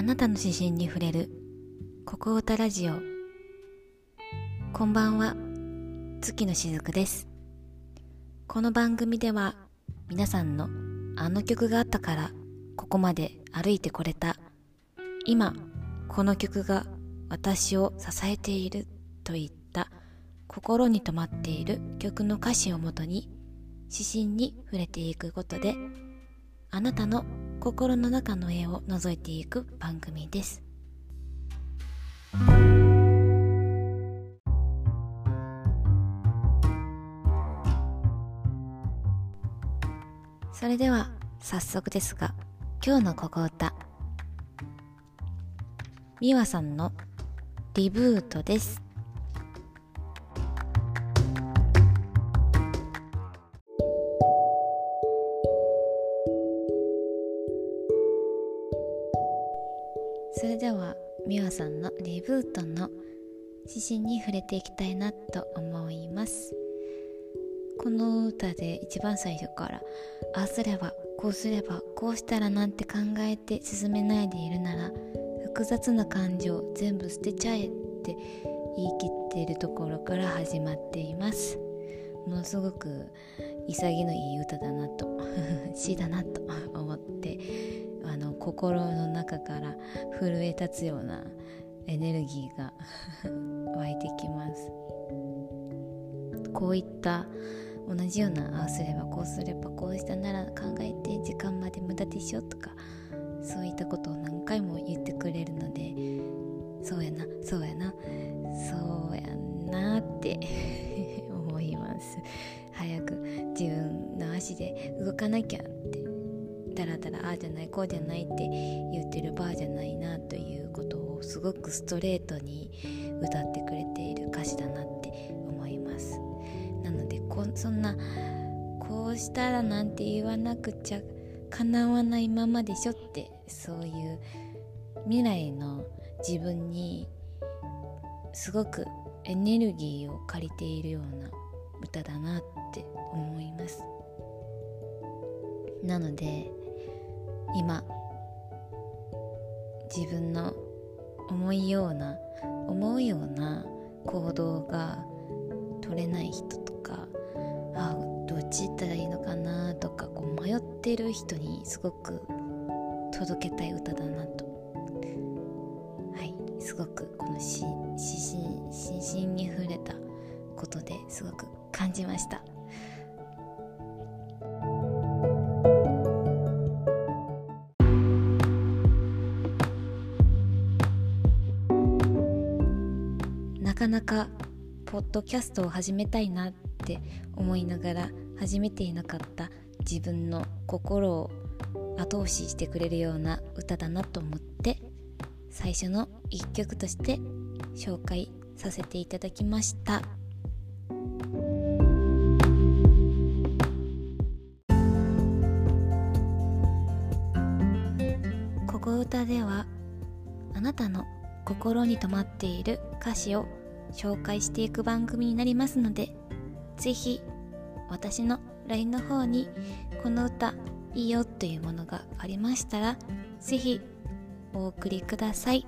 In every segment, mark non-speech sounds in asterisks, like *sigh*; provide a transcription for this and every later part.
あなたの指針に触れる。ここ歌ラジオ。こんばんは。月のしずくです。この番組では皆さんのあの曲があったからここまで歩いてこれた。今この曲が私を支えているといった心に留まっている曲の歌詞をもとに指針に触れていくことであなたの心の中の絵を覗いていく番組です。それでは早速ですが今日のここ歌。みわさんのリブートです。それではみわさんのリブートの指針に触れていきたいなと思います。この歌で一番最初からああすればこうすればこうしたらなんて考えて進めないでいるなら複雑な感情全部捨てちゃえって言い切っているところから始まっています。ものすごく潔のいい歌だなと詩だなと思ってあの心の中から震え立つようなエネルギーが *laughs* 湧いてきます。こういった同じようなああすればこうすればこうしたなら考えて時間まで無駄でしょとかそういったことを何回も言ってくれるのでそうやなそうやなそうやなって *laughs* 思います。早く自分の足で動かなきゃってだらだらああじゃないこうじゃないって言ってる場合じゃないなということをすごくストレートに歌ってくれている歌詞だなって思います。なのでこそんなこうしたらなんて言わなくちゃ叶わないままでしょってそういう未来の自分にすごくエネルギーを借りているような歌だなって思います。なので今自分の思いような思うような行動が取れない人とかあどっち行ったらいいのかなとかこう迷ってる人にすごく届けたい歌だなと。はい。すごくこの指針心に触れたことですごく感じました。かなかポッドキャストを始めたいなって思いながら始めていなかった自分の心を後押ししてくれるような歌だなと思って最初の一曲として紹介させていただきました。ここ歌ではあなたの心に留まっている歌詞を紹介していく番組になりますのでぜひ私の LINE の方にこの歌いいよというものがありましたらぜひお送りください。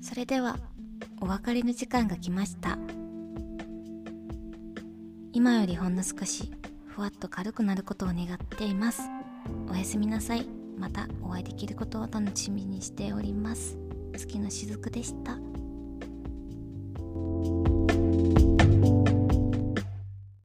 それではお別れの時間が来ました。今よりほんの少しふわっと軽くなることを願っています。おやすみなさい。またお会いできることを楽しみにしております。月のしずくでした。